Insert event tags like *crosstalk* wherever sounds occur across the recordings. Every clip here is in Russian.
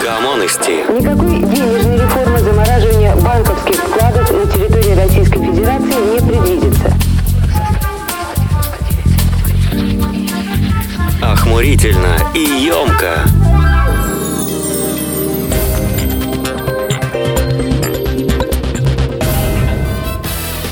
Коммунности. Никакой денежной реформы замораживания банковских вкладов на территории Российской Федерации не предвидится. Охмурительно и емко.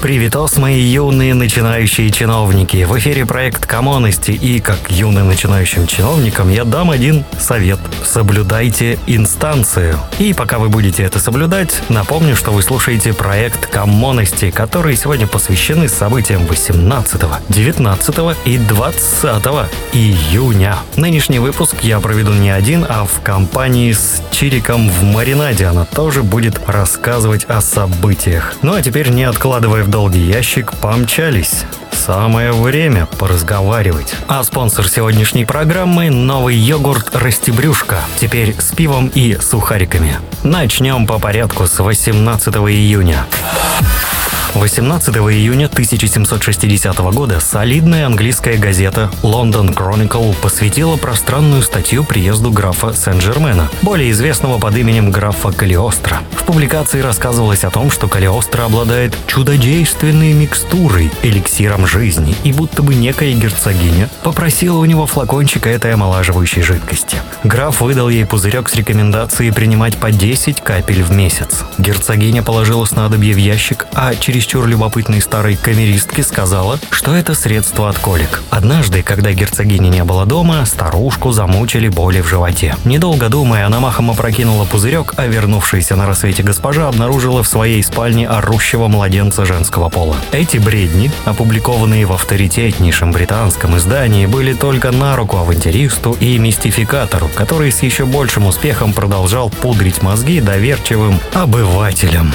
Привитос, мои юные начинающие чиновники. В эфире проект Коммонности и как юным начинающим чиновникам я дам один совет. Соблюдайте инстанцию. И пока вы будете это соблюдать, напомню, что вы слушаете проект Коммонности, который сегодня посвящены событиям 18, 19 и 20 июня. Нынешний выпуск я проведу не один, а в компании с Чириком в маринаде. Она тоже будет рассказывать о событиях. Ну а теперь, не откладывая в долгий ящик, помчались. Самое время поразговаривать. А спонсор сегодняшней программы – новый йогурт «Растебрюшка». Теперь с пивом и сухариками. Начнем по порядку с 18 июня. 18 июня 1760 года солидная английская газета London Chronicle посвятила пространную статью приезду графа Сен-Жермена, более известного под именем графа Калиостро. В публикации рассказывалось о том, что Калиостро обладает чудодейственной микстурой, эликсиром жизни, и будто бы некая герцогиня попросила у него флакончик этой омолаживающей жидкости. Граф выдал ей пузырек с рекомендацией принимать по 10 капель в месяц. Герцогиня положила снадобье в ящик, а через чересчур любопытной старой камеристке сказала, что это средство от колик. Однажды, когда герцогини не было дома, старушку замучили боли в животе. Недолго думая, она махом опрокинула пузырек, а вернувшаяся на рассвете госпожа обнаружила в своей спальне орущего младенца женского пола. Эти бредни, опубликованные в авторитетнейшем британском издании, были только на руку авантюристу и мистификатору, который с еще большим успехом продолжал пудрить мозги доверчивым обывателям.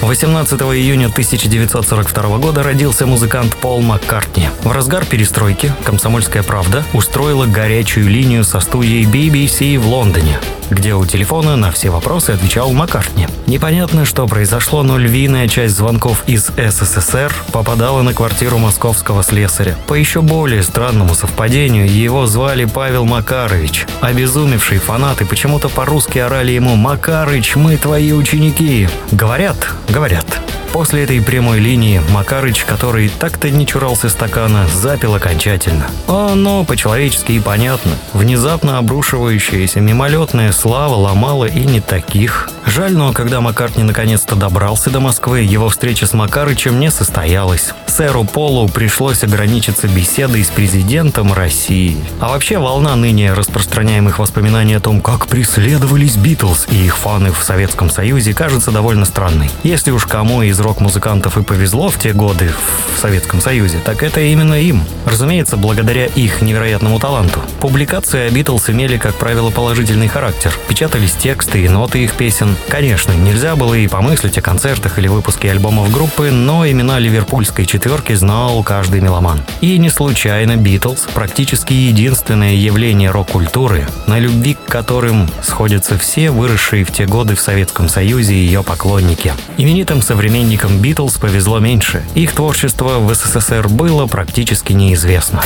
18 июня 1942 года родился музыкант Пол Маккартни. В разгар перестройки «Комсомольская правда» устроила горячую линию со студией BBC в Лондоне где у телефона на все вопросы отвечал Маккартни. Непонятно, что произошло, но львиная часть звонков из СССР попадала на квартиру московского слесаря. По еще более странному совпадению его звали Павел Макарович. Обезумевшие фанаты почему-то по-русски орали ему «Макарыч, мы твои ученики!» Говорят, говорят. Thank you. После этой прямой линии Макарыч, который так-то не чурался стакана, запил окончательно. Оно по-человечески и понятно. Внезапно обрушивающаяся мимолетная слава ломала и не таких. Жаль, но когда Маккартни наконец-то добрался до Москвы, его встреча с Макарычем не состоялась. Сэру Полу пришлось ограничиться беседой с президентом России. А вообще волна ныне распространяемых воспоминаний о том, как преследовались Битлз и их фаны в Советском Союзе, кажется довольно странной. Если уж кому из рок-музыкантов и повезло в те годы в Советском Союзе, так это именно им. Разумеется, благодаря их невероятному таланту. Публикации о Битлз имели, как правило, положительный характер. Печатались тексты и ноты их песен, Конечно, нельзя было и помыслить о концертах или выпуске альбомов группы, но имена ливерпульской четверки знал каждый меломан. И не случайно Битлз – практически единственное явление рок-культуры, на любви к которым сходятся все выросшие в те годы в Советском Союзе ее поклонники. Именитым современникам Битлз повезло меньше. Их творчество в СССР было практически неизвестно.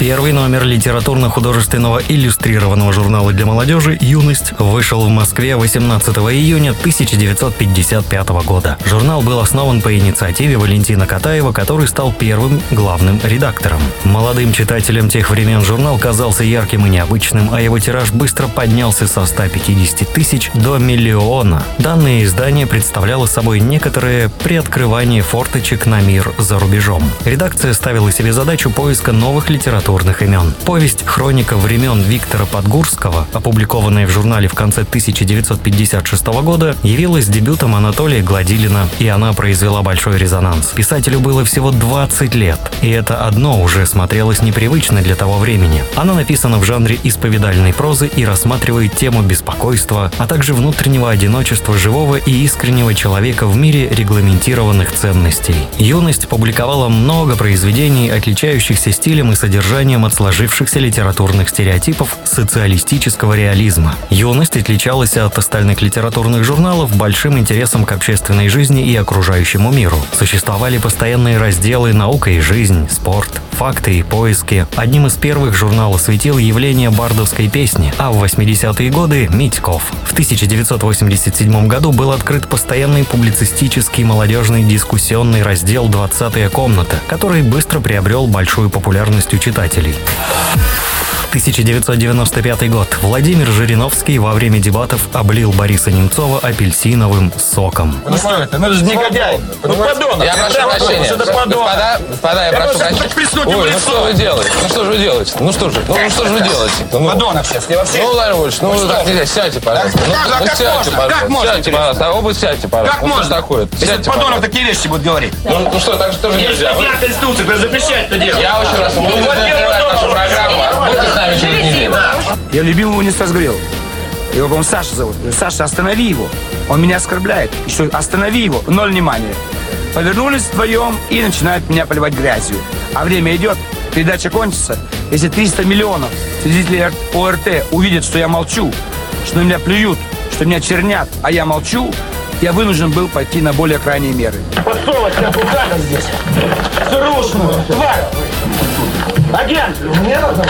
Первый номер литературно-художественного иллюстрированного журнала для молодежи «Юность» вышел в Москве 18 июня 1955 года. Журнал был основан по инициативе Валентина Катаева, который стал первым главным редактором. Молодым читателям тех времен журнал казался ярким и необычным, а его тираж быстро поднялся со 150 тысяч до миллиона. Данное издание представляло собой некоторое приоткрывание форточек на мир за рубежом. Редакция ставила себе задачу поиска новых литературных имен. Повесть «Хроника времен Виктора Подгурского», опубликованная в журнале в конце 1956 года, явилась дебютом Анатолия Гладилина, и она произвела большой резонанс. Писателю было всего 20 лет, и это одно уже смотрелось непривычно для того времени. Она написана в жанре исповедальной прозы и рассматривает тему беспокойства, а также внутреннего одиночества живого и искреннего человека в мире регламентированных ценностей. Юность публиковала много произведений, отличающихся стилем и содержанием от сложившихся литературных стереотипов социалистического реализма. Юность отличалась от остальных литературных журналов большим интересом к общественной жизни и окружающему миру. Существовали постоянные разделы «Наука и жизнь», «Спорт», «Факты и поиски». Одним из первых журнал осветил явление бардовской песни, а в 80-е годы – Митьков. В 1987 году был открыт постоянный публицистический молодежный дискуссионный раздел «20-я комната», который быстро приобрел большую популярность у читателей. 1995 год. Владимир Жириновский во время дебатов облил Бориса Немцова апельсиновым соком. Ну что это? Ну это же негодяй. Ну подонок. Я прошу прощения. это подонок. Господа, господа, я Я прошу прощения. Ой, ну что вы делаете? Ну что же вы делаете? Ну что же? Ну, ну что же вы делаете? Ну, Подонок сейчас. Я вообще... ну, Владимир ну, Ну так что? нельзя. Сядьте, пожалуйста. Ну, ну, как сядьте, можно? пожалуйста. Как можно, Сядьте, пожалуйста. А Оба сядьте, пожалуйста. Как Ну, можно? Такое? Если Сядьте, подонок пожалуйста. такие вещи будет говорить. Ну, ну что, так же тоже нельзя. Вы- Конституции, надо запрещать это делать. Я очень раз, мы будем закрывать нашу программу. Будьте с нами через неделю. Я любимого не сразгорел. Его, по-моему, Саша зовут. Саша, останови его. Он меня оскорбляет. И что, останови его. Ноль внимания. Повернулись вдвоем и начинают меня поливать грязью. А время идет, передача кончится. Если 300 миллионов зрителей ОРТ увидят, что я молчу, что на меня плюют, что меня чернят, а я молчу, я вынужден был пойти на более крайние меры. Подсовывать тебя бухгалтер здесь. Срушную. Тварь. Агент. Мне нужно.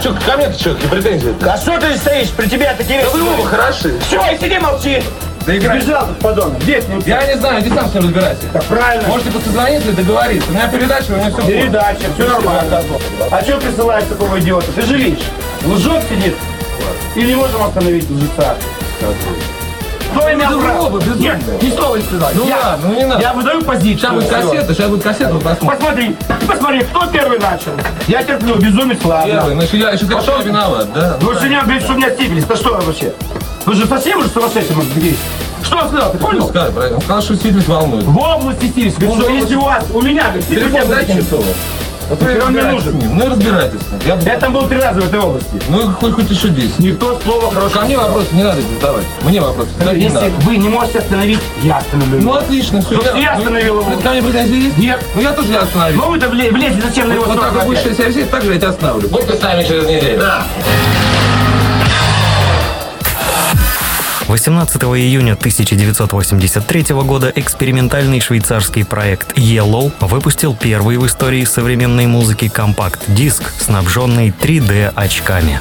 Что, ко мне-то что, какие претензии? А что ты стоишь? При тебе такие вещи. Вы оба хороши. Все, и сиди молчи. Да играй. Бежал тут подонок. Где с ним? Я не знаю, иди сам с ним разбирайся. Так правильно. Можете позвонить или договориться. У меня передача, у меня все Передача, все нормально. А что присылаешь такого идиота? Ты же видишь, лжок сидит. И не можем остановить лжеца. Кто имел право? Нет, ни слова не сказал. Ну я, ладно, ну не надо. я выдаю позицию. Сейчас будет кассета, сейчас будет кассета, вы посмотрите. Посмотри, посмотри, кто первый начал. Я терплю, безумец, ладно. Первый, значит, я еще как что виноват, да? Вы сегодня говорите, что у меня сифилис. Это что вообще? Вы же совсем уже сумасшедший, может быть? Что он сказал, ты Ну, понял? сказал, правильно. Он сказал, что сифилис волнует. В области. Говорит, что если у вас, у меня, говорит, сифилис, Телефон дайте. Вот вы Он мне нужен. Ну и разбирайтесь. Я бы- Я там был три раза в этой области. Ну и хоть хоть еще 10. Никто слова хорошего Ко мне вопросы не надо задавать. Мне вопросы не Если надо. вы не можете остановить, я остановлю. Ну отлично, все. Ну, я остановил его. Ко мне претензии есть? Нет. Ну я тоже не остановил. Ну вы-то вле- влезли, зачем на его Вот так будешь опять? себя вести, так же я тебя остановлю. Будьте с нами через неделю. Да. 18 июня 1983 года экспериментальный швейцарский проект Yellow выпустил первый в истории современной музыки компакт-диск, снабженный 3D-очками.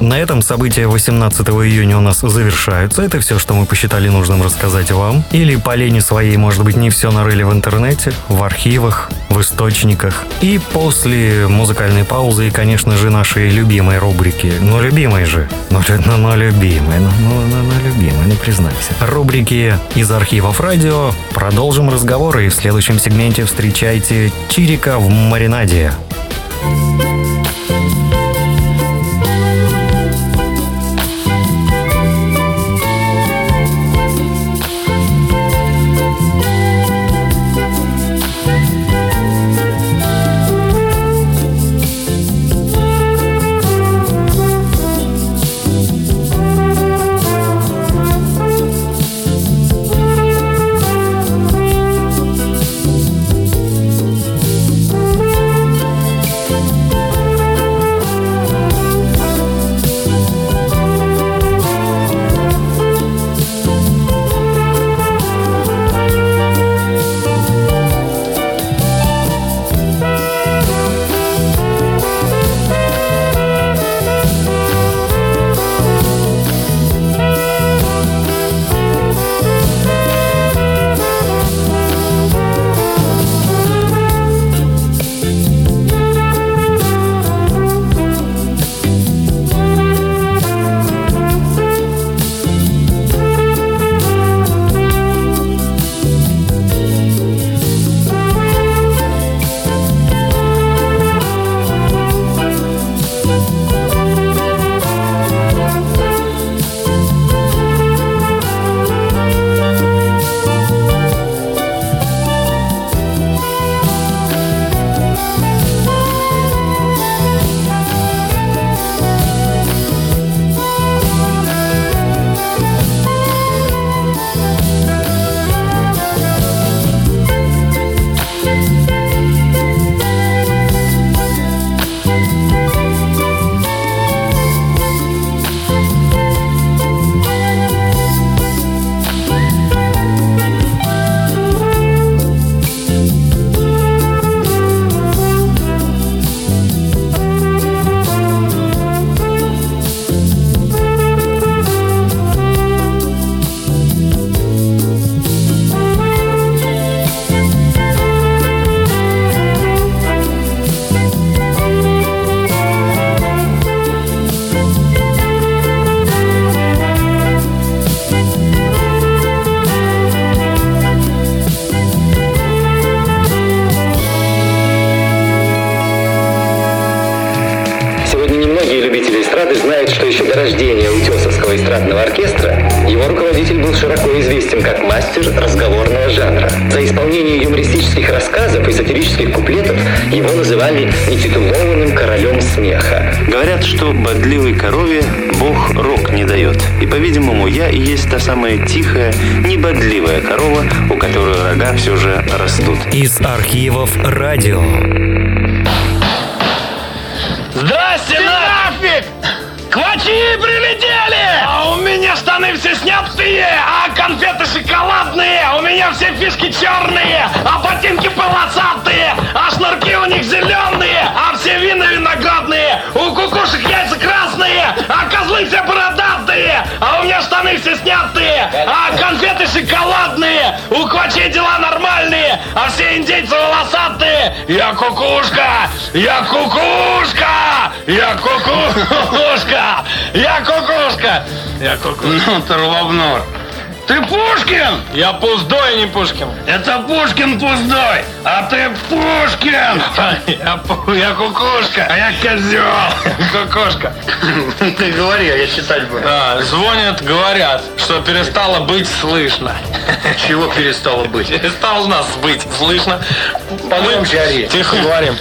На этом события 18 июня у нас завершаются. Это все, что мы посчитали нужным рассказать вам. Или по лени своей, может быть, не все нарыли в интернете, в архивах, в источниках. И после музыкальной паузы и, конечно же, нашей любимой рубрики. Ну, любимой же. Ну, лю- ну, ну любимой. Ну, ну, ну, ну, любимой, ну, признайся. Рубрики из архивов радио. Продолжим разговор и в следующем сегменте встречайте Чирика в маринаде. Квачей дела нормальные, а все индейцы волосатые. Я кукушка, я кукушка, я кукушка, я кукушка, я кукушка. Ну, Тарловнор. Ты Пушкин? Я Пуздой, не Пушкин. Это Пушкин Пуздой, а ты Пушкин. Я, я кукушка, а я козел. Кукушка. Ты говори, а я читать буду. Да, звонят, говорят, что перестало быть слышно. Чего перестало быть? Перестало нас быть слышно. Погромче ори. Тихо говорим.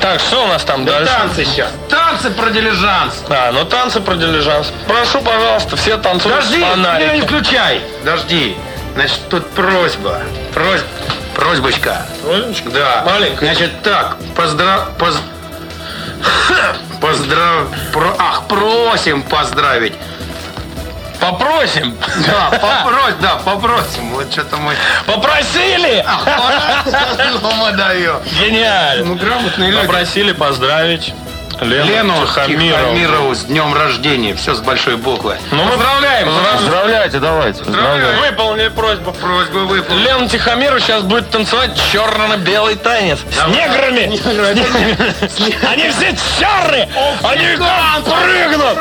Так, что у нас там дальше? Танцы сейчас. Танцы про дилижанс. А, ну танцы про дилижанс. Прошу, пожалуйста, все танцуют Подожди, с фонариком. не включай. Подожди. Значит, тут просьба. Просьба. Просьбочка. Просьбочка? Да. Маленькая. Значит, так, поздрав... Поз... *coughs* Поздрав... Про... Ах, просим поздравить. Попросим. Да, *laughs* попросим, да, попросим. Вот что-то мы... Попросили! *laughs* *laughs* Ну, мы даем. Гениально. Ну, грамотные люди. Попросили поздравить Лену, Лену Тихомирову. Тихомирову с днем рождения. Все с большой буквы. Ну, мы поздравляем. Поздравляйте, давайте. Поздравляем. Выполнили просьбу. Просьба выполнена. Лена Тихомиру сейчас будет танцевать черно-белый танец. С неграми. Они все черные. Они прыгнут.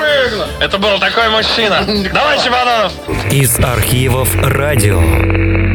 Это был такой мужчина. *laughs* Давай, Чебананов. Из архивов радио.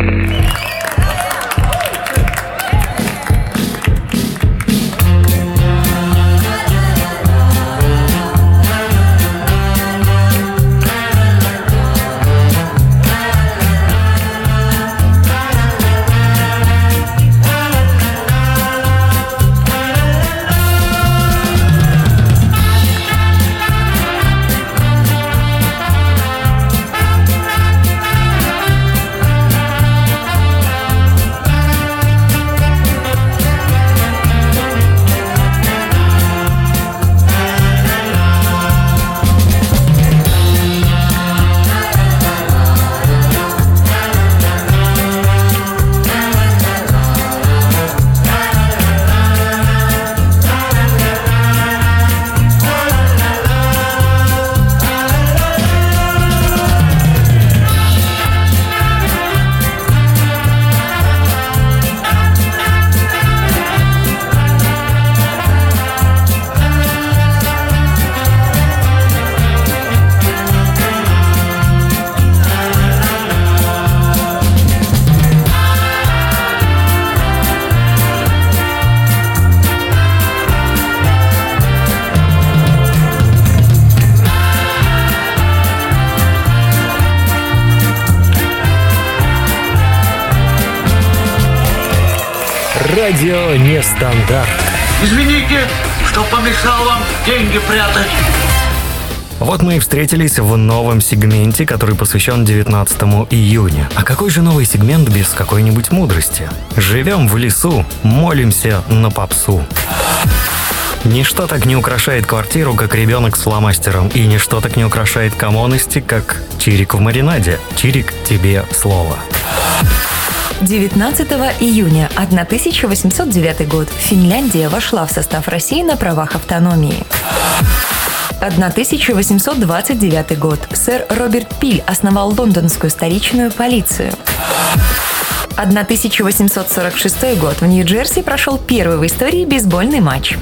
Радио Нестандарт. Извините, что помешал вам деньги прятать. Вот мы и встретились в новом сегменте, который посвящен 19 июня. А какой же новый сегмент без какой-нибудь мудрости? Живем в лесу, молимся на попсу. Ничто так не украшает квартиру, как ребенок с фломастером, и ничто так не украшает коммонности, как чирик в маринаде. Чирик, тебе слово. 19 июня 1809 год Финляндия вошла в состав России на правах автономии. 1829 год сэр Роберт Пиль основал лондонскую столичную полицию. 1846 год в Нью-Джерси прошел первый в истории бейсбольный матч.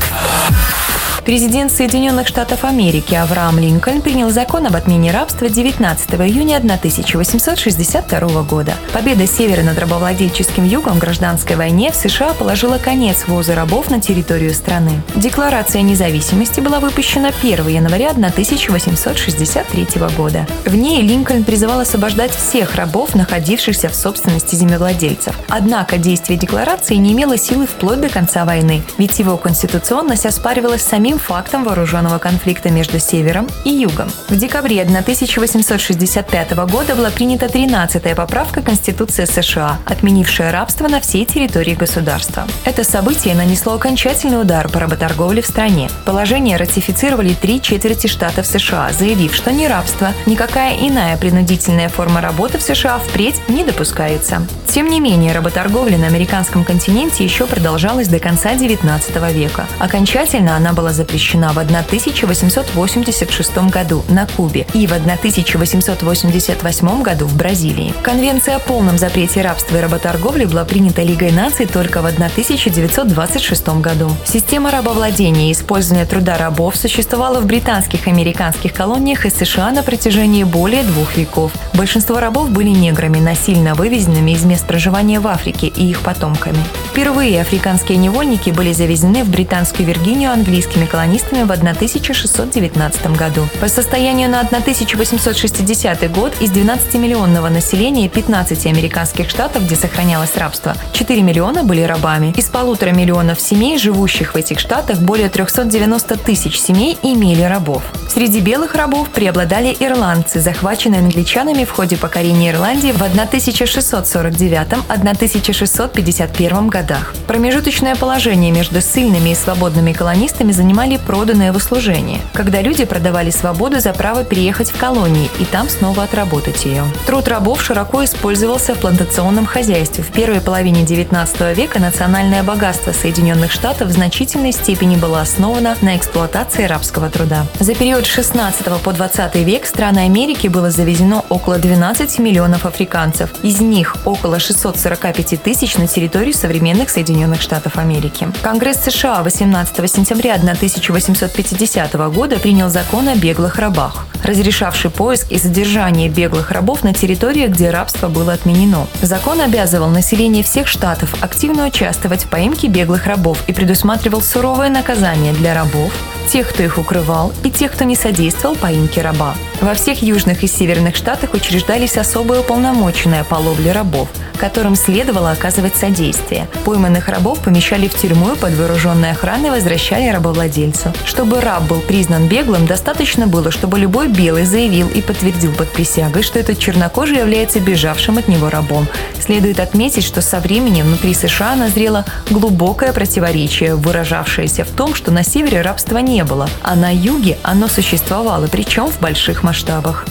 Президент Соединенных Штатов Америки Авраам Линкольн принял закон об отмене рабства 19 июня 1862 года. Победа Севера над рабовладельческим югом в гражданской войне в США положила конец ввозу рабов на территорию страны. Декларация независимости была выпущена 1 января 1863 года. В ней Линкольн призывал освобождать всех рабов, находившихся в собственности землевладельцев. Однако действие декларации не имело силы вплоть до конца войны, ведь его конституционность оспаривалась самим фактом вооруженного конфликта между Севером и Югом. В декабре 1865 года была принята 13-я поправка Конституции США, отменившая рабство на всей территории государства. Это событие нанесло окончательный удар по работорговле в стране. Положение ратифицировали три четверти штатов США, заявив, что ни рабство, никакая иная принудительная форма работы в США впредь не допускается. Тем не менее, работорговля на американском континенте еще продолжалась до конца XIX века. Окончательно она была запрещена в 1886 году на Кубе и в 1888 году в Бразилии. Конвенция о полном запрете рабства и работорговли была принята Лигой наций только в 1926 году. Система рабовладения и использования труда рабов существовала в британских и американских колониях и США на протяжении более двух веков. Большинство рабов были неграми, насильно вывезенными из мест проживания в Африке и их потомками. Впервые африканские невольники были завезены в британскую Виргинию английскими колонистами в 1619 году. По состоянию на 1860 год из 12-миллионного населения 15 американских штатов, где сохранялось рабство, 4 миллиона были рабами. Из полутора миллионов семей, живущих в этих штатах, более 390 тысяч семей имели рабов. Среди белых рабов преобладали ирландцы, захваченные англичанами в ходе покорения Ирландии в 1649-1651 годах. Промежуточное положение между ссыльными и свободными колонистами занимали проданное в услужение, когда люди продавали свободу за право переехать в колонии и там снова отработать ее. Труд рабов широко использовался в плантационном хозяйстве. В первой половине XIX века национальное богатство Соединенных Штатов в значительной степени было основано на эксплуатации рабского труда. За период с 16 по 20 век в страны Америки было завезено около 12 миллионов африканцев. Из них около 645 тысяч на территории современных Соединенных Штатов Америки. Конгресс США 18 сентября 1850 года принял закон о беглых рабах, разрешавший поиск и задержание беглых рабов на территориях, где рабство было отменено. Закон обязывал население всех штатов активно участвовать в поимке беглых рабов и предусматривал суровое наказание для рабов, тех, кто их укрывал, и тех, кто не содействовал поимке раба. Во всех южных и северных штатах учреждались особые уполномоченные по ловле рабов, которым следовало оказывать содействие. Пойманных рабов помещали в тюрьму и под вооруженной охраной возвращали рабовладельцу. Чтобы раб был признан беглым, достаточно было, чтобы любой белый заявил и подтвердил под присягой, что этот чернокожий является бежавшим от него рабом. Следует отметить, что со временем внутри США назрело глубокое противоречие, выражавшееся в том, что на севере рабства не было, а на юге оно существовало, причем в больших масштабах.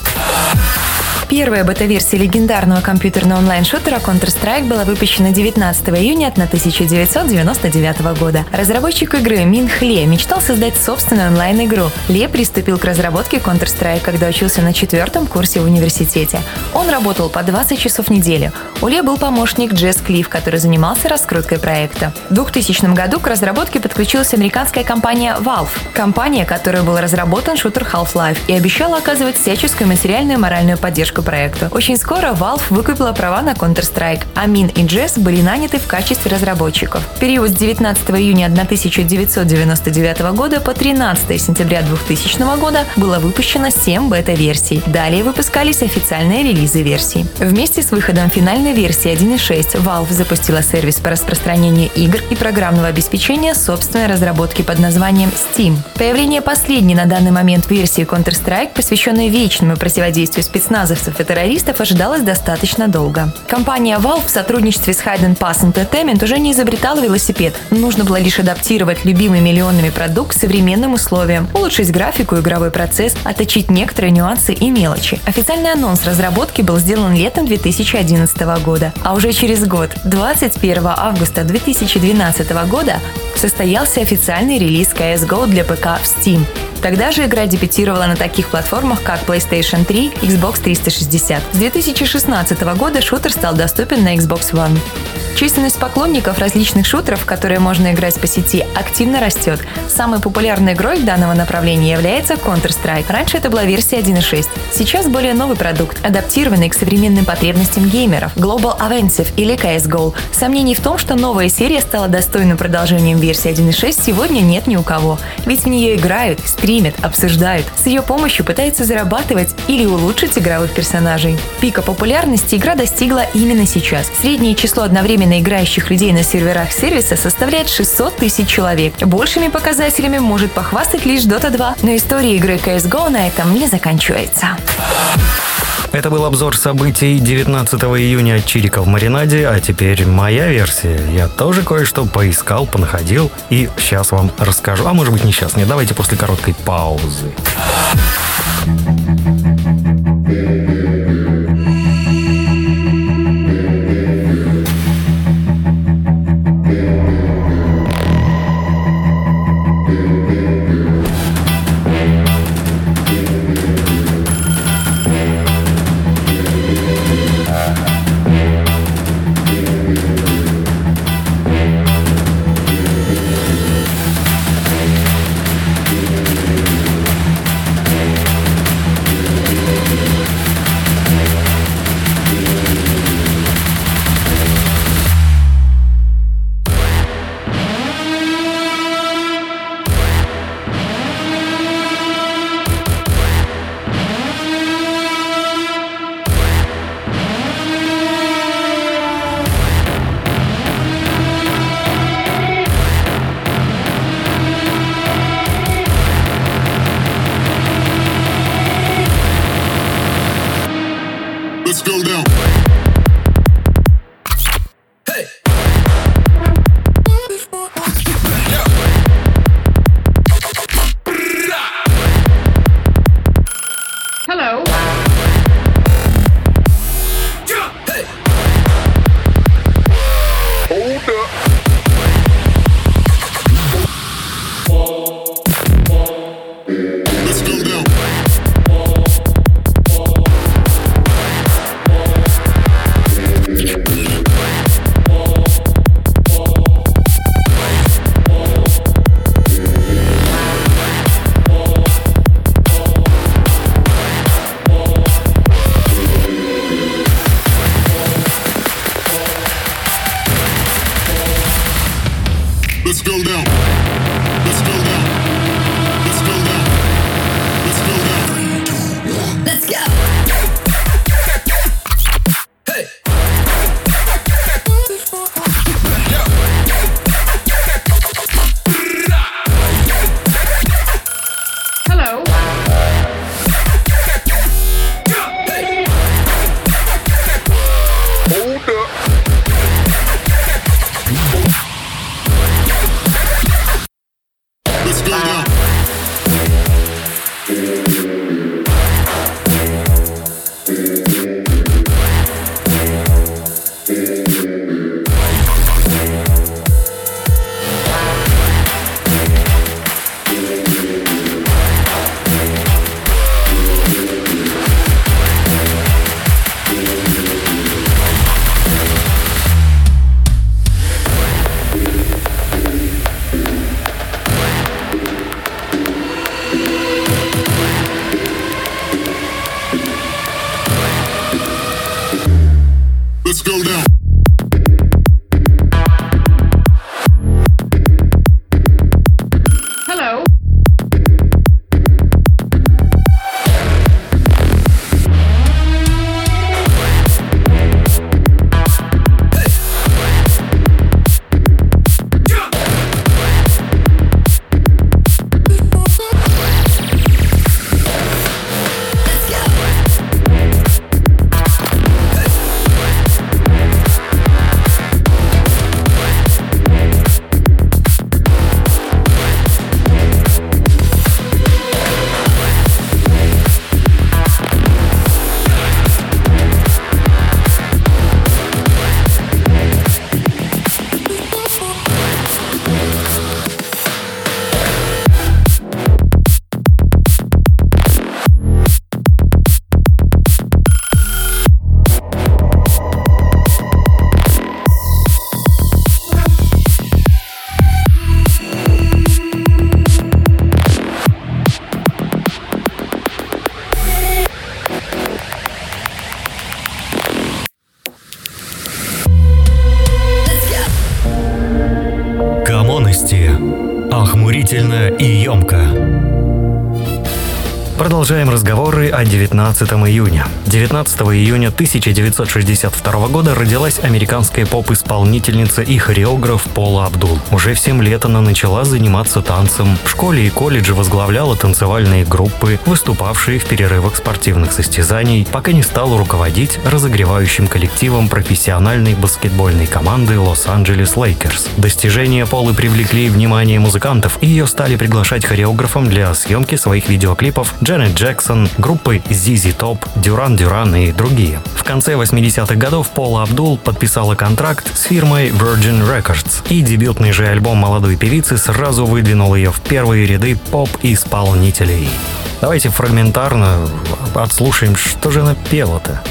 Первая бета-версия легендарного компьютерного онлайн-шутера Counter-Strike была выпущена 19 июня 1999 года. Разработчик игры Мин Хле мечтал создать собственную онлайн-игру. Ле приступил к разработке Counter-Strike, когда учился на четвертом курсе в университете. Он работал по 20 часов в неделю. У Ле был помощник Джесс Клифф, который занимался раскруткой проекта. В 2000 году к разработке подключилась американская компания Valve, компания, которой был разработан шутер Half-Life и обещала оказывать всяческую материальную и моральную поддержку проекту. Очень скоро Valve выкупила права на Counter-Strike, а Min и Jess были наняты в качестве разработчиков. В период с 19 июня 1999 года по 13 сентября 2000 года было выпущено 7 бета-версий. Далее выпускались официальные релизы версий. Вместе с выходом финальной версии 1.6 Valve запустила сервис по распространению игр и программного обеспечения собственной разработки под названием Steam. Появление последней на данный момент версии Counter-Strike, посвященной вечному противодействию спецназовцев и террористов ожидалось достаточно долго. Компания Valve в сотрудничестве с Hayden Pass Entertainment уже не изобретала велосипед. Нужно было лишь адаптировать любимый миллионами продукт к современным условиям, улучшить графику и игровой процесс, отточить некоторые нюансы и мелочи. Официальный анонс разработки был сделан летом 2011 года, а уже через год, 21 августа 2012 года, состоялся официальный релиз CSGO для ПК в Steam. Тогда же игра дебютировала на таких платформах, как PlayStation 3, Xbox 360, 360. С 2016 года шутер стал доступен на Xbox One. Численность поклонников различных шутеров, которые можно играть по сети, активно растет. Самой популярной игрой данного направления является Counter-Strike. Раньше это была версия 1.6. Сейчас более новый продукт, адаптированный к современным потребностям геймеров – Global Offensive или CSGO. Сомнений в том, что новая серия стала достойным продолжением версии 1.6, сегодня нет ни у кого. Ведь в нее играют, стримят, обсуждают. С ее помощью пытаются зарабатывать или улучшить игровых персонажей. Пика популярности игра достигла именно сейчас. Среднее число одновременно играющих людей на серверах сервиса составляет 600 тысяч человек. Большими показателями может похвастать лишь Dota 2, но история игры CSGO на этом не заканчивается. Это был обзор событий 19 июня от Чирика в маринаде, а теперь моя версия. Я тоже кое-что поискал, понаходил и сейчас вам расскажу. А может быть не сейчас, не давайте после короткой паузы. 19 июня. 19 июня 1962 года родилась американская поп-исполнительница и хореограф Пола Абдул. Уже в 7 лет она начала заниматься танцем. В школе и колледже возглавляла танцевальные группы, выступавшие в перерывах спортивных состязаний, пока не стала руководить разогревающим коллективом профессиональной баскетбольной команды Лос-Анджелес Лейкерс. Достижения Полы привлекли внимание музыкантов, и ее стали приглашать хореографом для съемки своих видеоклипов Джанет Джексон, группы Джи, ZZ Top, Duran Duran и другие. В конце 80-х годов Пола Абдул подписала контракт с фирмой Virgin Records, и дебютный же альбом молодой певицы сразу выдвинул ее в первые ряды поп-исполнителей. Давайте фрагментарно отслушаем, что же она пела-то.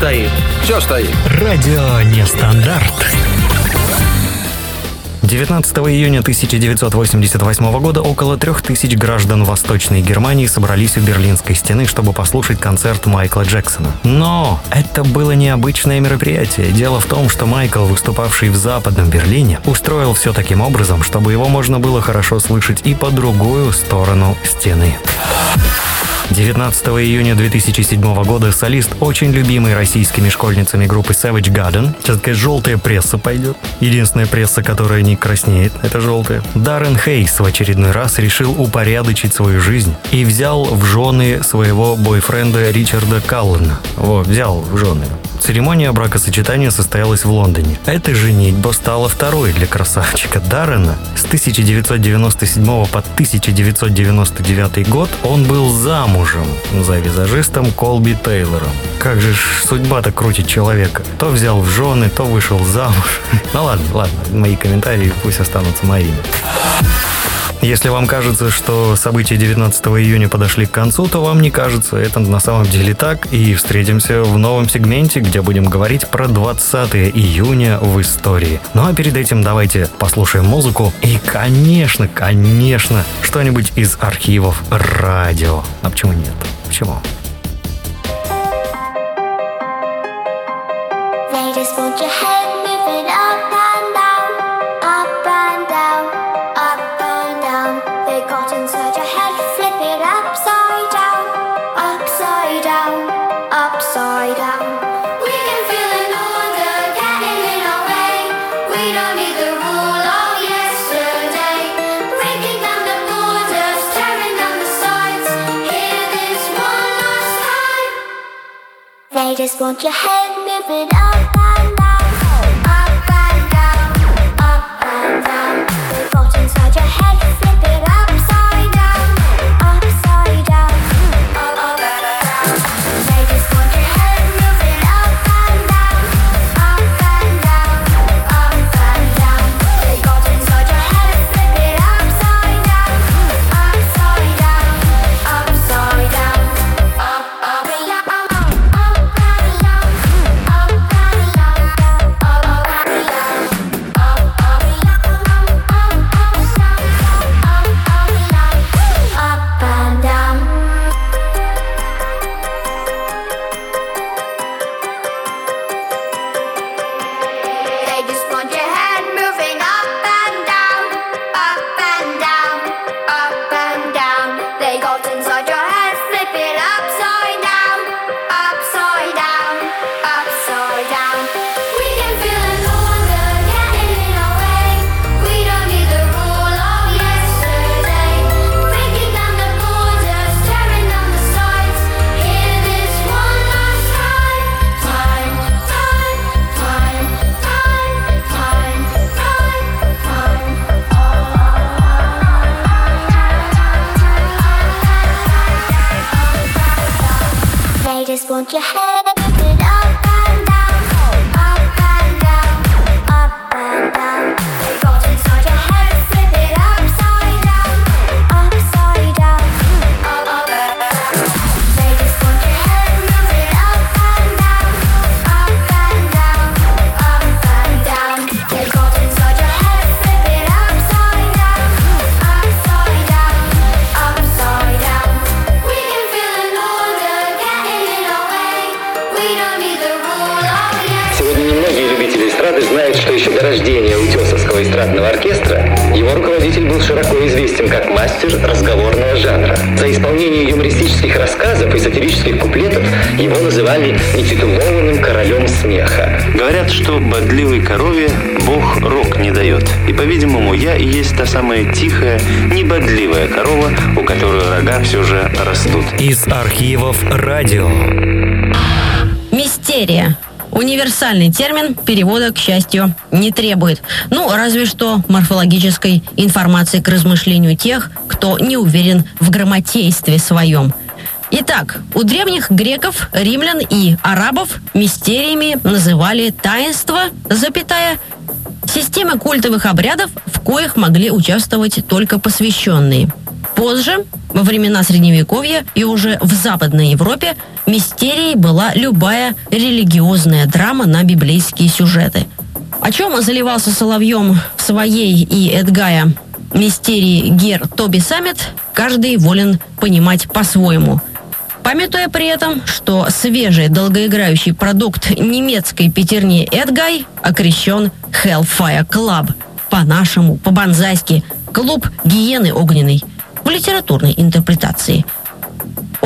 стоит. Все стоит. Радио Нестандарт. 19 июня 1988 года около трех тысяч граждан Восточной Германии собрались у Берлинской стены, чтобы послушать концерт Майкла Джексона. Но это было необычное мероприятие. Дело в том, что Майкл, выступавший в Западном Берлине, устроил все таким образом, чтобы его можно было хорошо слышать и по другую сторону стены. 19 июня 2007 года солист очень любимой российскими школьницами группы Savage Garden, сейчас такая желтая пресса пойдет, единственная пресса, которая не краснеет, это желтая, Даррен Хейс в очередной раз решил упорядочить свою жизнь и взял в жены своего бойфренда Ричарда Каллена. Вот, взял в жены. Церемония бракосочетания состоялась в Лондоне. Эта женитьба стала второй для красавчика Даррена. С 1997 по 1999 год он был замужем за визажистом Колби Тейлором. Как же судьба-то крутит человека. То взял в жены, то вышел замуж. *laughs* Ну ладно, ладно, мои комментарии пусть останутся моими. Если вам кажется, что события 19 июня подошли к концу, то вам не кажется. Это на самом деле так. И встретимся в новом сегменте, где будем говорить про 20 июня в истории. Ну а перед этим давайте послушаем музыку. И, конечно, конечно, что-нибудь из архивов радио. А почему нет? Почему? Want your head Универсальный термин перевода, к счастью, не требует. Ну, разве что морфологической информации к размышлению тех, кто не уверен в грамотействе своем. Итак, у древних греков, римлян и арабов мистериями называли таинство, запятая, системы культовых обрядов, в коих могли участвовать только посвященные. Позже, во времена Средневековья и уже в Западной Европе, мистерией была любая религиозная драма на библейские сюжеты. О чем заливался соловьем в своей и Эдгая мистерии Гер Тоби Саммит, каждый волен понимать по-своему. Памятуя при этом, что свежий долгоиграющий продукт немецкой пятерни Эдгай окрещен Hellfire Club. По-нашему, по-банзайски, клуб гиены огненной в литературной интерпретации.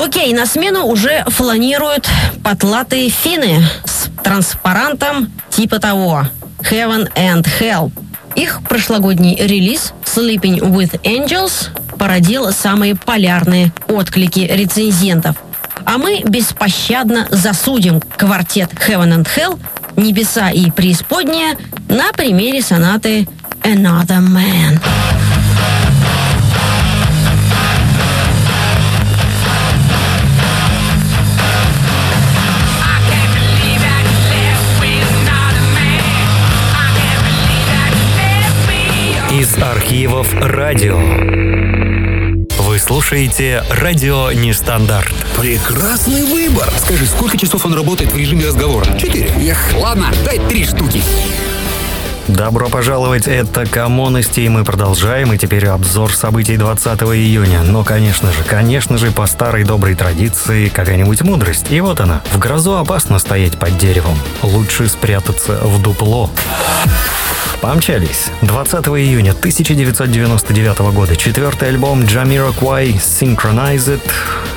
Окей, на смену уже фланируют потлатые финны с транспарантом типа того Heaven and Hell. Их прошлогодний релиз Sleeping with Angels породил самые полярные отклики рецензентов. А мы беспощадно засудим квартет Heaven and Hell, Небеса и Преисподняя на примере сонаты Another Man. Архивов радио. Вы слушаете «Радио Нестандарт». Прекрасный выбор. Скажи, сколько часов он работает в режиме разговора? Четыре. Эх, ладно, дай три штуки. Добро пожаловать, это Коммонности, и мы продолжаем, и теперь обзор событий 20 июня. Но, конечно же, конечно же, по старой доброй традиции, какая-нибудь мудрость. И вот она. В грозу опасно стоять под деревом. Лучше спрятаться в дупло. Помчались. 20 июня 1999 года четвертый альбом Jamiroquai Synchronized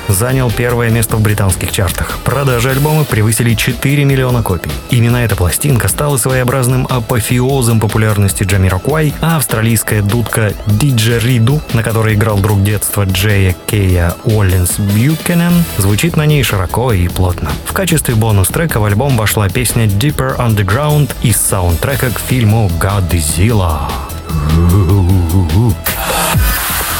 занял первое место в британских чартах. Продажи альбома превысили 4 миллиона копий. Именно эта пластинка стала своеобразным апофеозом популярности Jamiroquai, а австралийская дудка Диджериду, на которой играл друг детства Джея Кея Уоллинс Бьюкенен, звучит на ней широко и плотно. В качестве бонус-трека в альбом вошла песня Deeper Underground из саундтрека к фильму Godzilla.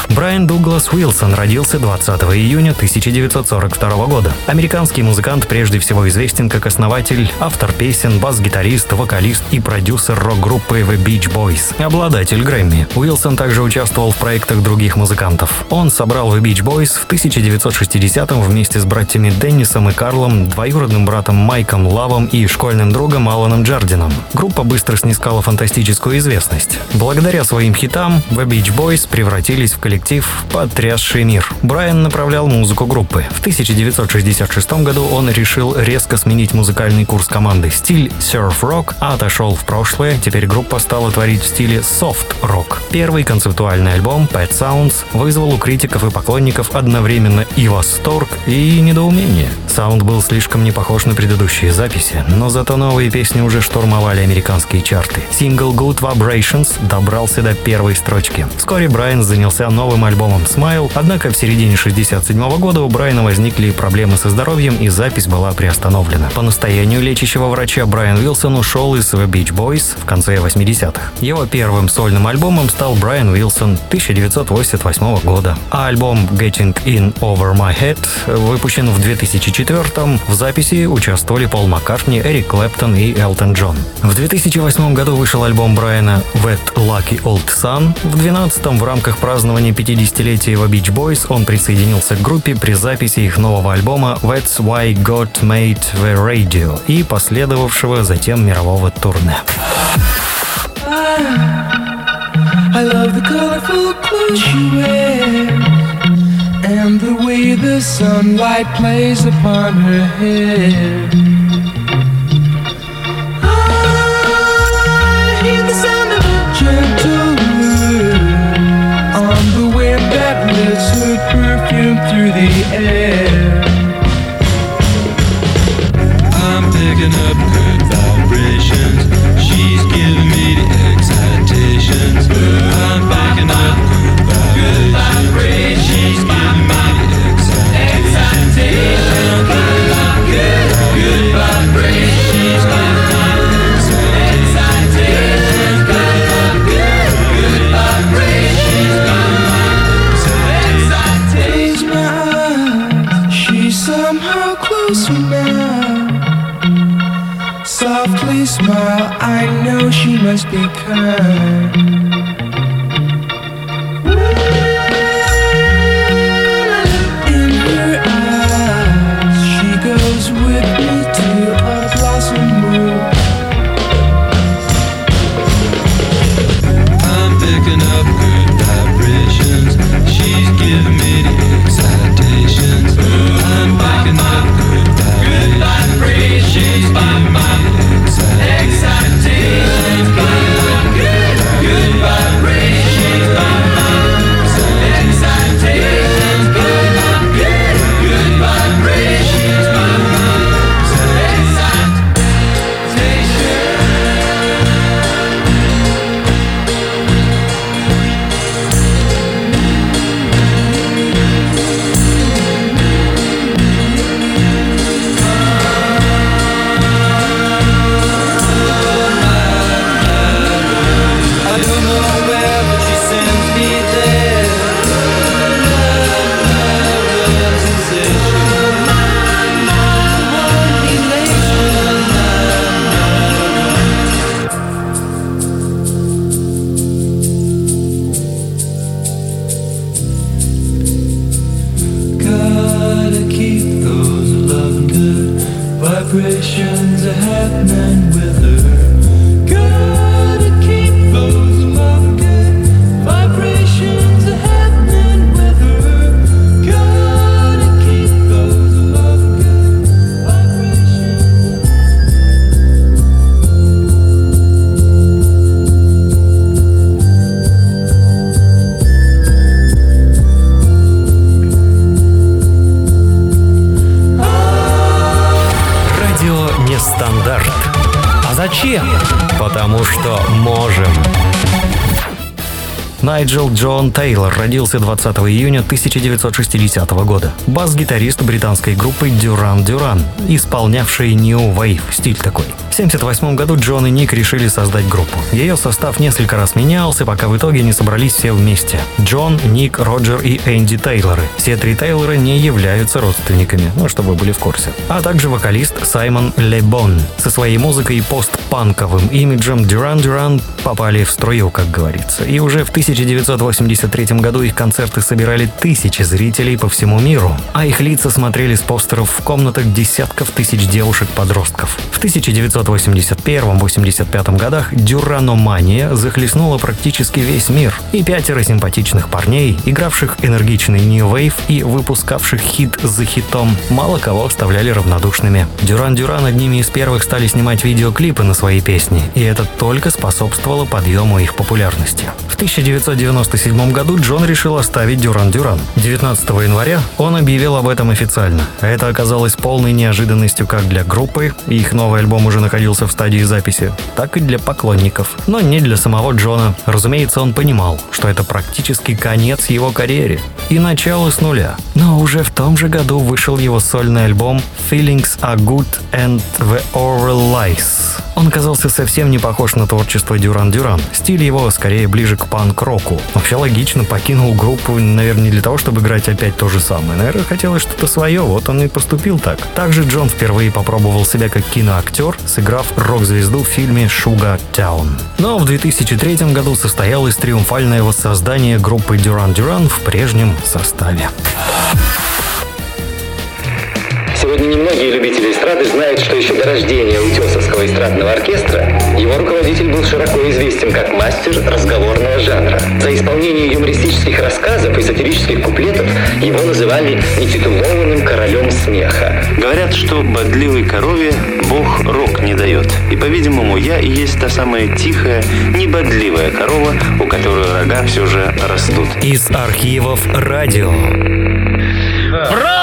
Брайан Дуглас Уилсон родился 20 июня 1942 года. Американский музыкант прежде всего известен как основатель, автор песен, бас-гитарист, вокалист и продюсер рок-группы The Beach Boys, обладатель Грэмми. Уилсон также участвовал в проектах других музыкантов. Он собрал The Beach Boys в 1960-м вместе с братьями Деннисом и Карлом, двоюродным братом Майком Лавом и школьным другом Аланом Джардином. Группа быстро снискала фантастическую известность. Благодаря своим хитам The Beach Boys превратились в коллектив, потрясший мир. Брайан направлял музыку группы. В 1966 году он решил резко сменить музыкальный курс команды. Стиль серф-рок отошел в прошлое, теперь группа стала творить в стиле софт-рок. Первый концептуальный альбом Pet Sounds вызвал у критиков и поклонников одновременно и восторг, и недоумение. Саунд был слишком не похож на предыдущие записи, но зато новые песни уже штурмовали американские чарты. Сингл Good Vibrations добрался до первой строчки. Вскоре Брайан занялся новым альбомом Smile, однако в середине 67 года у Брайана возникли проблемы со здоровьем и запись была приостановлена. По настоянию лечащего врача Брайан Уилсон ушел из The Beach Boys в конце 80-х. Его первым сольным альбомом стал Брайан Уилсон 1988 года, а альбом Getting In Over My Head выпущен в 2004 в записи участвовали Пол Маккартни, Эрик Клэптон и Элтон Джон. В 2008 году вышел альбом Брайана Wet Lucky Old Sun. В 2012 в рамках празднования 50-летия его Beach Boys он присоединился к группе при записи их нового альбома That's Why God Made the Radio и последовавшего затем мирового турне. I love the colorful clothes she wears and the way the sunlight plays upon her hair. mulher just because родился 20 июня 1960 года. Бас-гитарист британской группы Duran Duran, исполнявший New Wave, стиль такой. В 1978 году Джон и Ник решили создать группу. Ее состав несколько раз менялся, пока в итоге не собрались все вместе. Джон, Ник, Роджер и Энди Тейлоры. Все три Тейлора не являются родственниками, ну, чтобы вы были в курсе. А также вокалист Саймон Лебон. Со своей музыкой и постпанковым имиджем Duran Duran попали в струю, как говорится. И уже в 1983 году их концерты собирали тысячи зрителей по всему миру, а их лица смотрели с постеров в комнатах десятков тысяч девушек-подростков. В 1981-85 годах дюраномания захлестнула практически весь мир, и пятеро симпатичных парней, игравших энергичный New Wave и выпускавших хит за хитом, мало кого оставляли равнодушными. Дюран Дюран одними из первых стали снимать видеоклипы на свои песни, и это только способствовало подъему их популярности. В 1997 году Джон решил оставить Дюран Дюран. 19 января он объявил об этом официально. Это оказалось полной неожиданностью как для группы, их новый альбом уже находился в стадии записи, так и для поклонников. Но не для самого Джона. Разумеется, он понимал, что это практически конец его карьере и начало с нуля. Но уже в том же году вышел его сольный альбом Feelings Are Good and The Oral Lies. Он оказался совсем не похож на творчество Дюран Дюран. Стиль его скорее ближе к панк-року. Вообще логично, покинул группу, наверное, не для того, чтобы играть опять то же самое. Наверное, хотелось что-то свое, вот он и поступил так. Также Джон впервые попробовал себя как киноактер, сыграв рок-звезду в фильме «Шуга Таун». Но в 2003 году состоялось триумфальное воссоздание группы Дюран Дюран в прежнем составе. Сегодня немногие любители эстрады знают, что еще до рождения Утесовского эстрадного оркестра его руководитель был широко известен как мастер разговорного жанра. За исполнение юмористических рассказов и сатирических куплетов его называли нетитулованным королем смеха. Говорят, что бодливой корове Бог рог не дает. И, по-видимому, я и есть та самая тихая, небодливая корова, у которой рога все же растут. Из архивов радио. Правой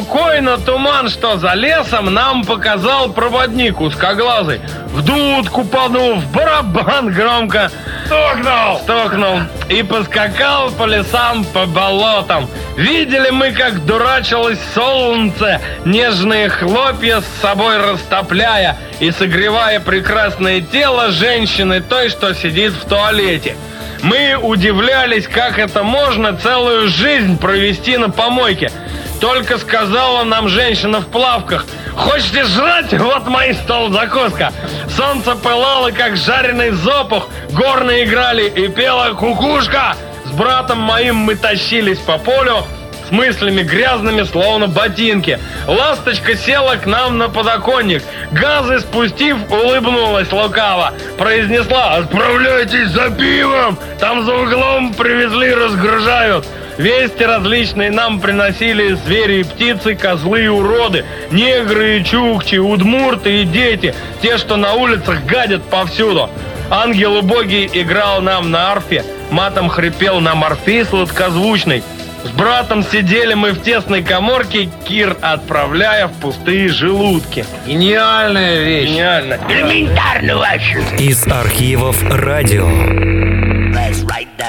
рукой на туман, что за лесом, нам показал проводник узкоглазый. В дудку подул, в барабан громко стукнул, стукнул и поскакал по лесам, по болотам. Видели мы, как дурачилось солнце, нежные хлопья с собой растопляя и согревая прекрасное тело женщины той, что сидит в туалете. Мы удивлялись, как это можно целую жизнь провести на помойке. Только сказала нам женщина в плавках, хочете жрать? Вот мои стол закуска. Солнце пылало, как жареный зопух, горны играли и пела кукушка. С братом моим мы тащились по полю, с мыслями грязными, словно ботинки. Ласточка села к нам на подоконник. Газы спустив, улыбнулась лукаво. Произнесла, отправляйтесь за пивом. Там за углом привезли, разгружают. Вести различные нам приносили звери и птицы, козлы и уроды, негры и чукчи, удмурты и дети, те, что на улицах гадят повсюду. Ангел убогий играл нам на арфе, матом хрипел на морфей сладкозвучный. С братом сидели мы в тесной коморке, Кир отправляя в пустые желудки. Гениальная вещь. Гениально. Элементарно вообще. Из архивов радио.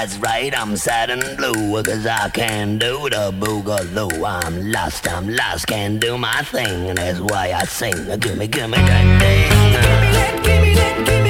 That's right, I'm sad and blue Cause I can't do the boogaloo I'm lost, I'm lost, can't do my thing And that's why I sing Gimme, gimme that thing I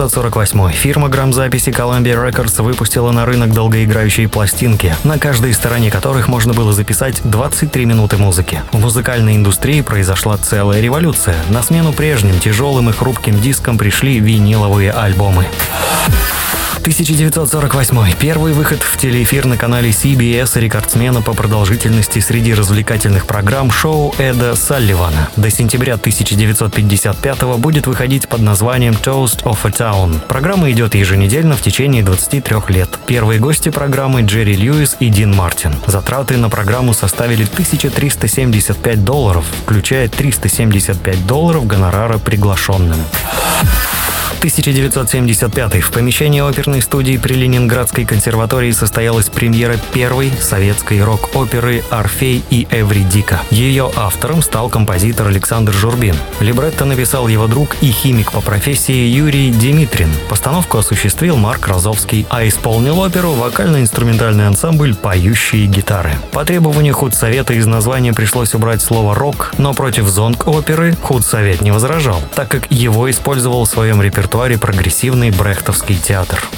1948. Фирма грамзаписи Columbia Records выпустила на рынок долгоиграющие пластинки, на каждой стороне которых можно было записать 23 минуты музыки. В музыкальной индустрии произошла целая революция. На смену прежним тяжелым и хрупким дискам пришли виниловые альбомы. 1948. Первый выход в телеэфир на канале CBS рекордсмена по продолжительности среди развлекательных программ шоу Эда Салливана. До сентября 1955 будет выходить под названием Toast of a Town. Программа идет еженедельно в течение 23 лет. Первые гости программы Джерри Льюис и Дин Мартин. Затраты на программу составили 1375 долларов, включая 375 долларов гонорара приглашенным. 1975 в помещении оперной студии при Ленинградской консерватории состоялась премьера первой советской рок-оперы «Орфей и Эвридика». Ее автором стал композитор Александр Журбин. Либретто написал его друг и химик по профессии Юрий Димитрин. Постановку осуществил Марк Розовский, а исполнил оперу вокально-инструментальный ансамбль «Поющие гитары». По требованию худсовета из названия пришлось убрать слово «рок», но против зонг-оперы худсовет не возражал, так как его использовал в своем репертуаре прогрессивный брехтовский театр.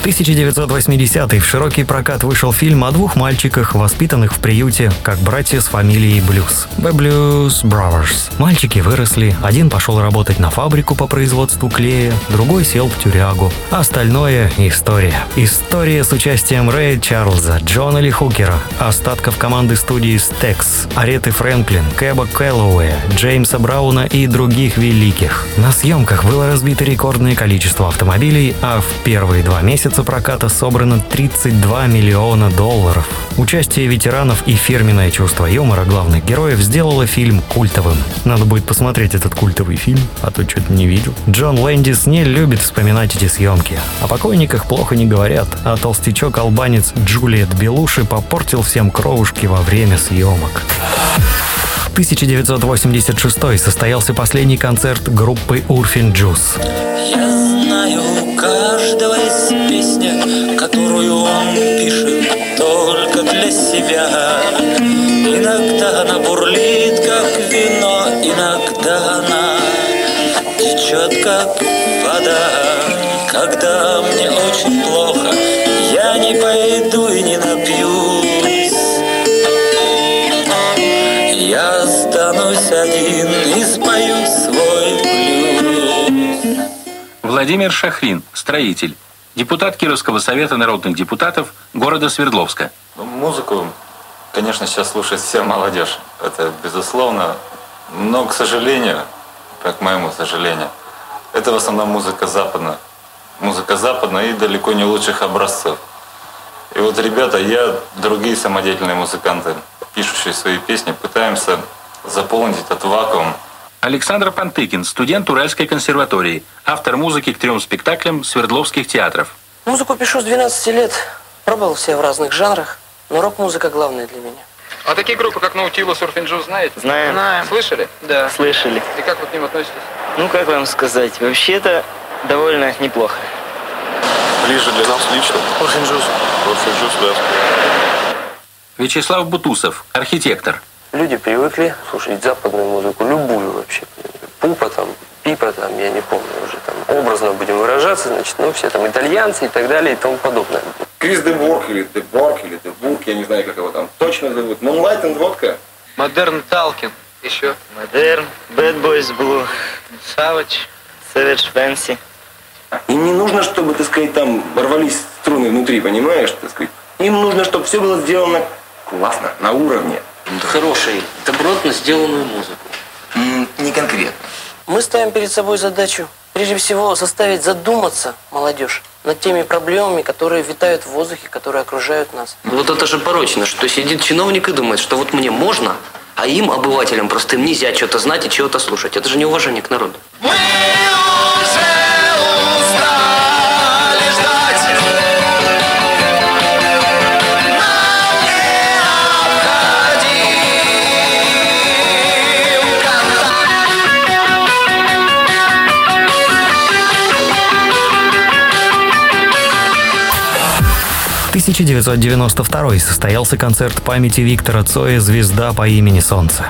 1980 в широкий прокат вышел фильм о двух мальчиках, воспитанных в приюте, как братья с фамилией Блюз. The Blues Brothers. Мальчики выросли, один пошел работать на фабрику по производству клея, другой сел в тюрягу. Остальное – история. История с участием Рэя Чарльза, Джона Ли Хукера, остатков команды студии Stax, Ареты Фрэнклин, Кэба Кэллоуэя, Джеймса Брауна и других великих. На съемках было разбито рекордное количество автомобилей, а в первые два месяца проката собрано 32 миллиона долларов. Участие ветеранов и фирменное чувство юмора главных героев сделало фильм культовым. Надо будет посмотреть этот культовый фильм, а то что-то не видел. Джон Лэндис не любит вспоминать эти съемки. О покойниках плохо не говорят, а толстячок-албанец Джулиет Белуши попортил всем кровушки во время съемок. 1986 состоялся последний концерт группы Урфин Джус. Каждого из песни, которую он пишет только для себя. Иногда она бурлит, как вино, иногда она течет, как вода. Когда мне очень плохо, я не пойду и не напьюсь. Я останусь один и спою свой. Владимир Шахрин, строитель, депутат Кировского совета народных депутатов города Свердловска. Ну, Музыку, конечно, сейчас слушает вся молодежь. Это безусловно. Но, к сожалению, к моему сожалению, это в основном музыка западная. Музыка западная и далеко не лучших образцов. И вот, ребята, я, другие самодеятельные музыканты, пишущие свои песни, пытаемся заполнить этот вакуум. Александр Пантыкин, студент Уральской консерватории, автор музыки к трем спектаклям Свердловских театров. Музыку пишу с 12 лет. Пробовал все в разных жанрах, но рок-музыка главная для меня. А такие группы, как Наутилус, Урфинджу, знаете? Знаем. Знаем. Слышали? Да. Слышали. И как вы к ним относитесь? Ну, как вам сказать, вообще-то довольно неплохо. Ближе для нас лично. Урфинджус. Урфинджус, да. Вячеслав Бутусов, архитектор. Люди привыкли слушать западную музыку, любую вообще. Пупа там, пипа там, я не помню уже там, образно будем выражаться, значит, ну, все там итальянцы и так далее и тому подобное. Крис Деборг или Деборг или Дебург, я не знаю, как его там точно зовут. Moonlight and Vodka. Modern Talking. Еще. Modern, Bad Boys Blue, Savage. Savage, Fancy. И не нужно, чтобы, так сказать, там рвались струны внутри, понимаешь, так сказать. Им нужно, чтобы все было сделано классно, на уровне. Хорошей, добротно сделанную музыку. не конкретно. Мы ставим перед собой задачу, прежде всего, заставить задуматься молодежь над теми проблемами, которые витают в воздухе, которые окружают нас. Вот это же порочно, что сидит чиновник и думает, что вот мне можно, а им, обывателям, простым, нельзя что-то знать и чего-то слушать. Это же неуважение к народу. В 1992 состоялся концерт памяти Виктора Цоя «Звезда по имени Солнце».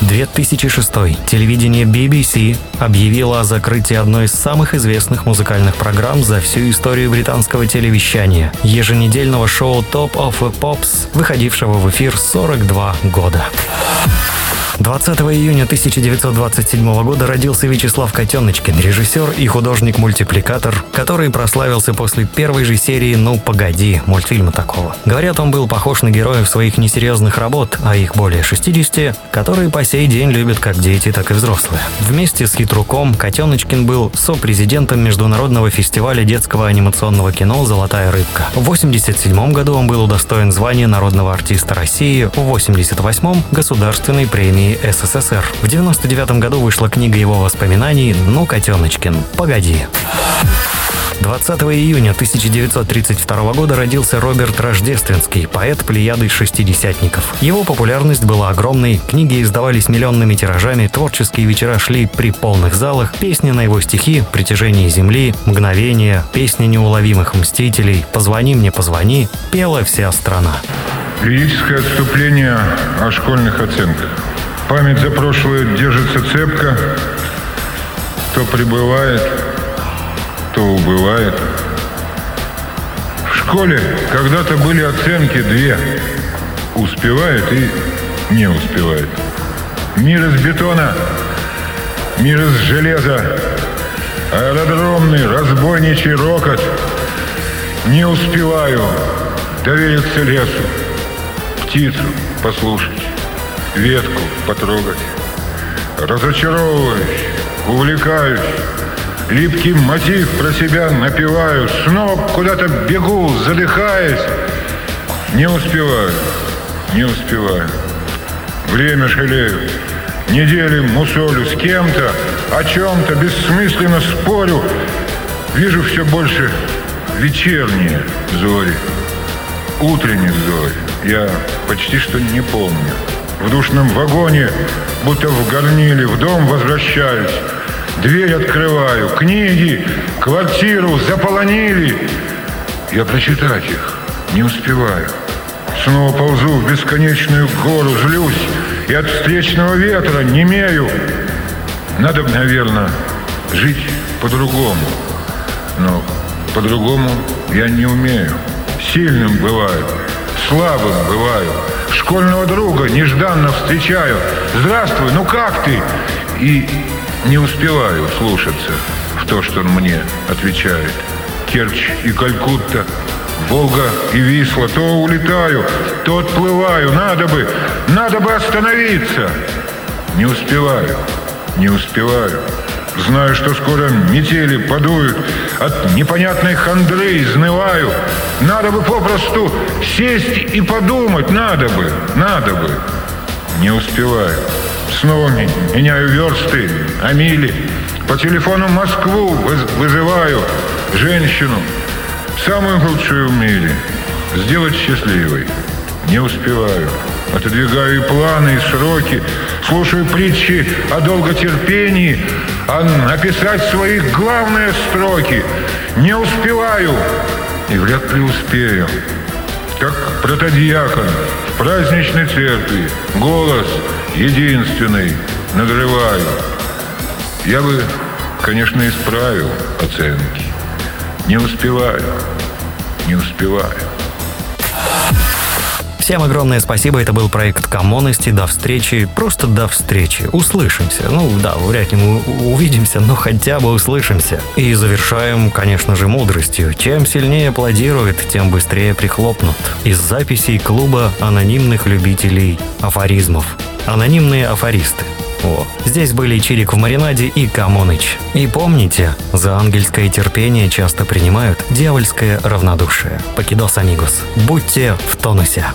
2006. Телевидение BBC объявило о закрытии одной из самых известных музыкальных программ за всю историю британского телевещания – еженедельного шоу Top of the Pops, выходившего в эфир 42 года. 20 июня 1927 года родился Вячеслав Котеночкин, режиссер и художник-мультипликатор, который прославился после первой же серии «Ну, погоди» мультфильма такого. Говорят, он был похож на героев своих несерьезных работ, а их более 60, которые по сей день любят как дети, так и взрослые. Вместе с Хитруком Котеночкин был сопрезидентом Международного фестиваля детского анимационного кино «Золотая рыбка». В 1987 году он был удостоен звания народного артиста России, в 1988 – государственной премии СССР. В 1999 году вышла книга его воспоминаний «Ну, Котеночкин, погоди». 20 июня 1932 года родился Роберт Рождественский, поэт плеяды шестидесятников. Его популярность была огромной, книги издавались миллионными тиражами, творческие вечера шли при полных залах, песни на его стихи «Притяжение земли», «Мгновение», «Песни неуловимых мстителей», «Позвони мне, позвони» пела вся страна. Лирическое отступление о школьных оценках. Память за прошлое держится цепко, то прибывает, то убывает. В школе когда-то были оценки две. Успевает и не успевает. Мир из бетона, мир из железа, аэродромный разбойничий рокот. Не успеваю довериться лесу, птицу послушать, ветку потрогать. Разочаровываюсь, увлекаюсь, липкий мотив про себя напеваю, снова куда-то бегу, задыхаясь. Не успеваю, не успеваю. Время жалею, недели мусолю с кем-то, о чем-то бессмысленно спорю. Вижу все больше вечерние зори, утренних зори. Я почти что не помню. В душном вагоне, будто в горниле, в дом возвращаюсь. Дверь открываю, книги, квартиру заполонили. Я прочитать их не успеваю. Снова ползу в бесконечную гору, злюсь, и от встречного ветра немею. Надо, наверное, жить по-другому. Но по-другому я не умею. Сильным бываю, слабым бываю. Школьного друга нежданно встречаю. Здравствуй, ну как ты? И не успеваю слушаться в то, что он мне отвечает. Керчь и Калькутта, Волга и Висла. То улетаю, то отплываю. Надо бы, надо бы остановиться. Не успеваю, не успеваю. Знаю, что скоро метели подуют, от непонятной хандры изнываю. Надо бы попросту сесть и подумать, надо бы, надо бы. Не успеваю. Снова ме- меняю версты, а. По телефону Москву выз- вызываю женщину, самую лучшую в мире. Сделать счастливой. Не успеваю. Отодвигаю и планы, и сроки. Слушаю притчи о долготерпении, а написать свои главные строки. Не успеваю. И вряд ли успею. Как протодиакон в праздничной церкви. Голос единственный надрываю. Я бы, конечно, исправил оценки. Не успеваю. Не успеваю. Всем огромное спасибо, это был проект Коммонности. До встречи, просто до встречи. Услышимся. Ну да, вряд ли мы увидимся, но хотя бы услышимся. И завершаем, конечно же, мудростью. Чем сильнее аплодирует, тем быстрее прихлопнут. Из записей клуба анонимных любителей афоризмов. Анонимные афористы. О, здесь были Чирик в маринаде и Камоныч. И помните, за ангельское терпение часто принимают дьявольское равнодушие. Покидос амигос. Будьте в тонусе.